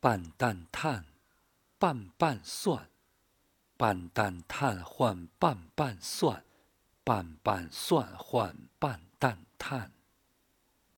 半蛋炭，半半蒜，半蛋炭，换半半蒜，半半蒜，换半蛋炭。